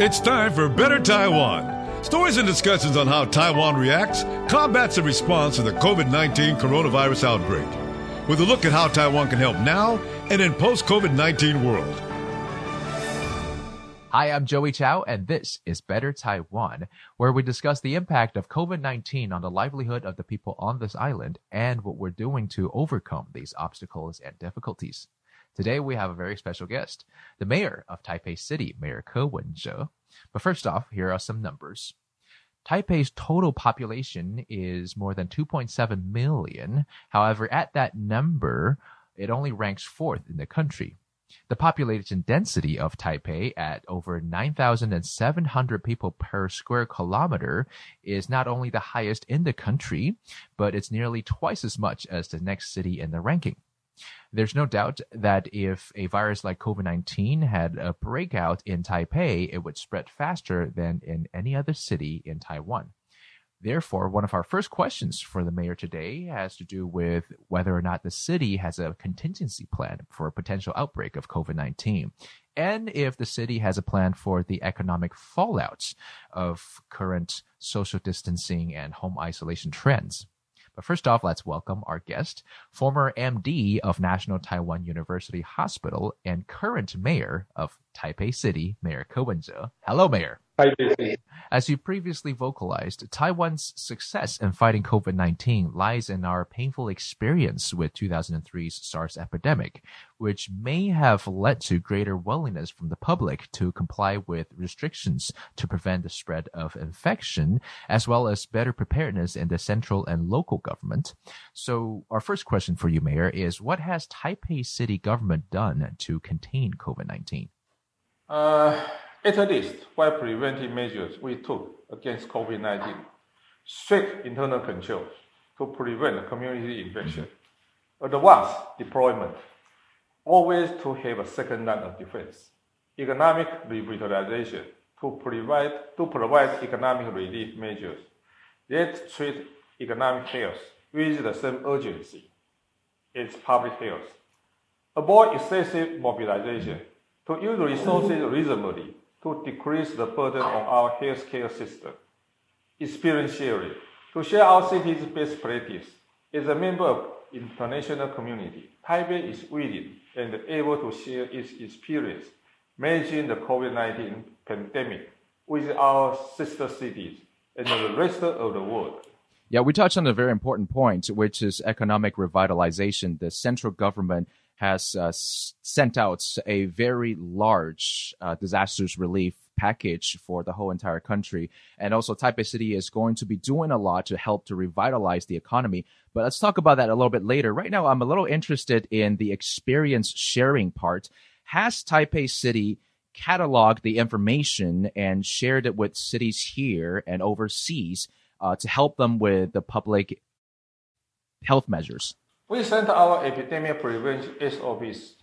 It's time for Better Taiwan. Stories and discussions on how Taiwan reacts, combats, and responds to the COVID 19 coronavirus outbreak. With a look at how Taiwan can help now and in post COVID 19 world. Hi, I'm Joey Chow, and this is Better Taiwan, where we discuss the impact of COVID 19 on the livelihood of the people on this island and what we're doing to overcome these obstacles and difficulties. Today we have a very special guest, the mayor of Taipei City, Mayor Ke Wen-je. But first off, here are some numbers. Taipei's total population is more than 2.7 million. However, at that number, it only ranks fourth in the country. The population density of Taipei at over 9,700 people per square kilometer is not only the highest in the country, but it's nearly twice as much as the next city in the ranking. There's no doubt that if a virus like COVID 19 had a breakout in Taipei, it would spread faster than in any other city in Taiwan. Therefore, one of our first questions for the mayor today has to do with whether or not the city has a contingency plan for a potential outbreak of COVID 19, and if the city has a plan for the economic fallouts of current social distancing and home isolation trends. But first off, let's welcome our guest, former MD of National Taiwan University Hospital and current mayor of Taipei City, Mayor Ke Wen-je. Hello, Mayor. Hi, As you previously vocalized, Taiwan's success in fighting COVID 19 lies in our painful experience with 2003's SARS epidemic, which may have led to greater willingness from the public to comply with restrictions to prevent the spread of infection, as well as better preparedness in the central and local government. So, our first question for you, Mayor, is what has Taipei city government done to contain COVID 19? Uh, at least while preventive measures we took against COVID-19, strict internal controls to prevent community infection, advanced deployment, always to have a second line of defense, economic revitalization to provide, to provide economic relief measures. That treat economic health with the same urgency as public health, avoid excessive mobilization, to use resources reasonably to decrease the burden on our healthcare system. Experience sharing to share our city's best practice. As a member of international community, Taipei is willing and able to share its experience managing the COVID-19 pandemic with our sister cities and the rest of the world. Yeah, we touched on a very important point, which is economic revitalization. The central government has uh, sent out a very large uh, disasters relief package for the whole entire country. And also, Taipei City is going to be doing a lot to help to revitalize the economy. But let's talk about that a little bit later. Right now, I'm a little interested in the experience sharing part. Has Taipei City cataloged the information and shared it with cities here and overseas uh, to help them with the public health measures? We sent our epidemic prevention SOPs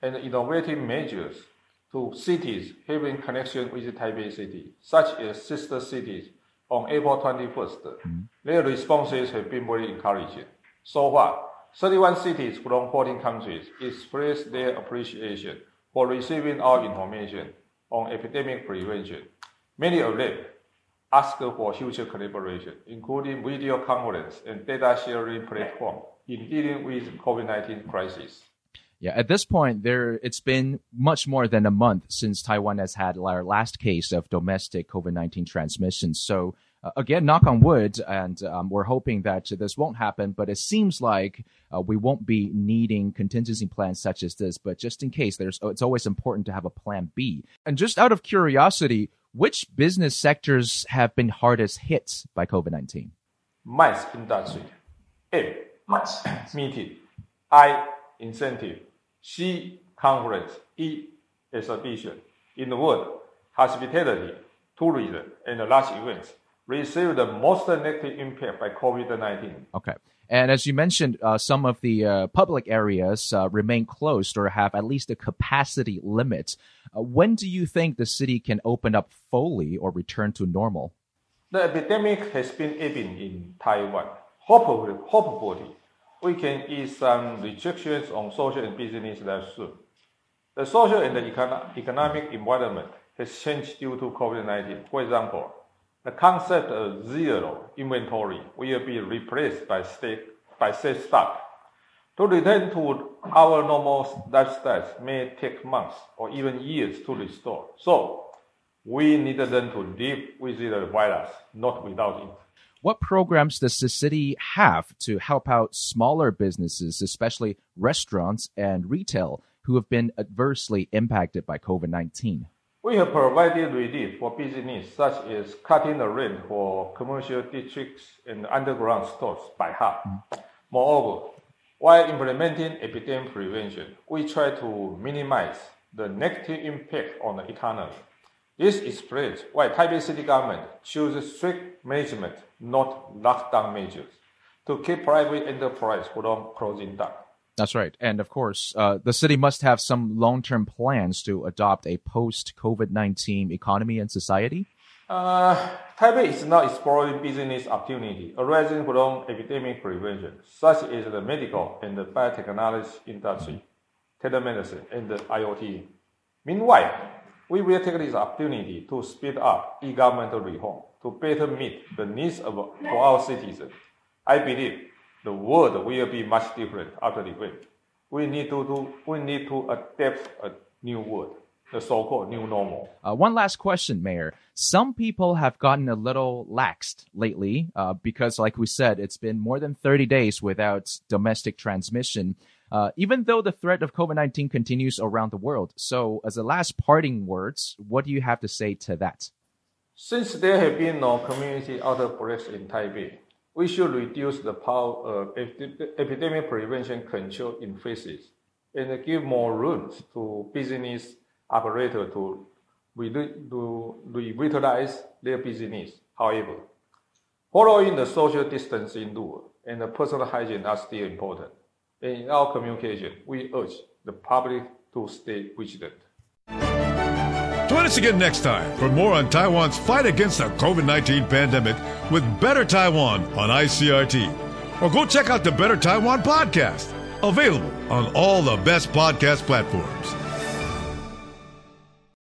and innovative measures to cities having connection with Taipei City, such as sister cities, on April 21st. Mm-hmm. Their responses have been very encouraging. So far, 31 cities from 14 countries expressed their appreciation for receiving our information on epidemic prevention. Many of them asked for future collaboration, including video conference and data sharing platform in dealing with COVID-19 crisis. Yeah, at this point, there it's been much more than a month since Taiwan has had our last case of domestic COVID-19 transmission. So uh, again, knock on wood, and um, we're hoping that this won't happen. But it seems like uh, we won't be needing contingency plans such as this. But just in case, there's it's always important to have a plan B. And just out of curiosity, which business sectors have been hardest hit by COVID-19? MICE industry. A meeting, I incentive, C conference, E exhibition. In the word, hospitality, tourism, and large events received the most negative impact by COVID-19. Okay. And as you mentioned, uh, some of the uh, public areas uh, remain closed or have at least a capacity limit. Uh, when do you think the city can open up fully or return to normal? The epidemic has been ebbing in Taiwan. Hopefully, we can ease some restrictions on social and business life soon. The social and the econ- economic environment has changed due to COVID-19. For example, the concept of zero inventory will be replaced by state by safe stock. To return to our normal lifestyles may take months or even years to restore. So we need them to live with the virus, not without it. What programs does the city have to help out smaller businesses, especially restaurants and retail, who have been adversely impacted by COVID 19? We have provided relief for business such as cutting the rent for commercial districts and underground stores by half. Mm. Moreover, while implementing epidemic prevention, we try to minimize the negative impact on the economy. This explains why Taipei city government chooses strict management, not lockdown measures, to keep private enterprise from closing down. That's right. And of course, uh, the city must have some long term plans to adopt a post COVID 19 economy and society. Uh, Taipei is now exploring business opportunity arising from epidemic prevention, such as the medical and the biotechnology industry, telemedicine, and the IoT. Meanwhile, we will take this opportunity to speed up e-government reform to better meet the needs of for our citizens. I believe the world will be much different after the event. We need to do, we need to adapt a new world, the so-called new normal. Uh, one last question, Mayor. Some people have gotten a little laxed lately uh, because, like we said, it's been more than 30 days without domestic transmission uh, even though the threat of COVID 19 continues around the world. So, as a last parting words, what do you have to say to that? Since there have been no community outbreaks in Taipei, we should reduce the power of epidemic prevention control in phases and give more room to business operators to, to revitalize their business. However, following the social distancing rule and the personal hygiene are still important in our communication, we urge the public to stay vigilant. Join us again next time for more on Taiwan's fight against the COVID 19 pandemic with Better Taiwan on ICRT. Or go check out the Better Taiwan podcast, available on all the best podcast platforms.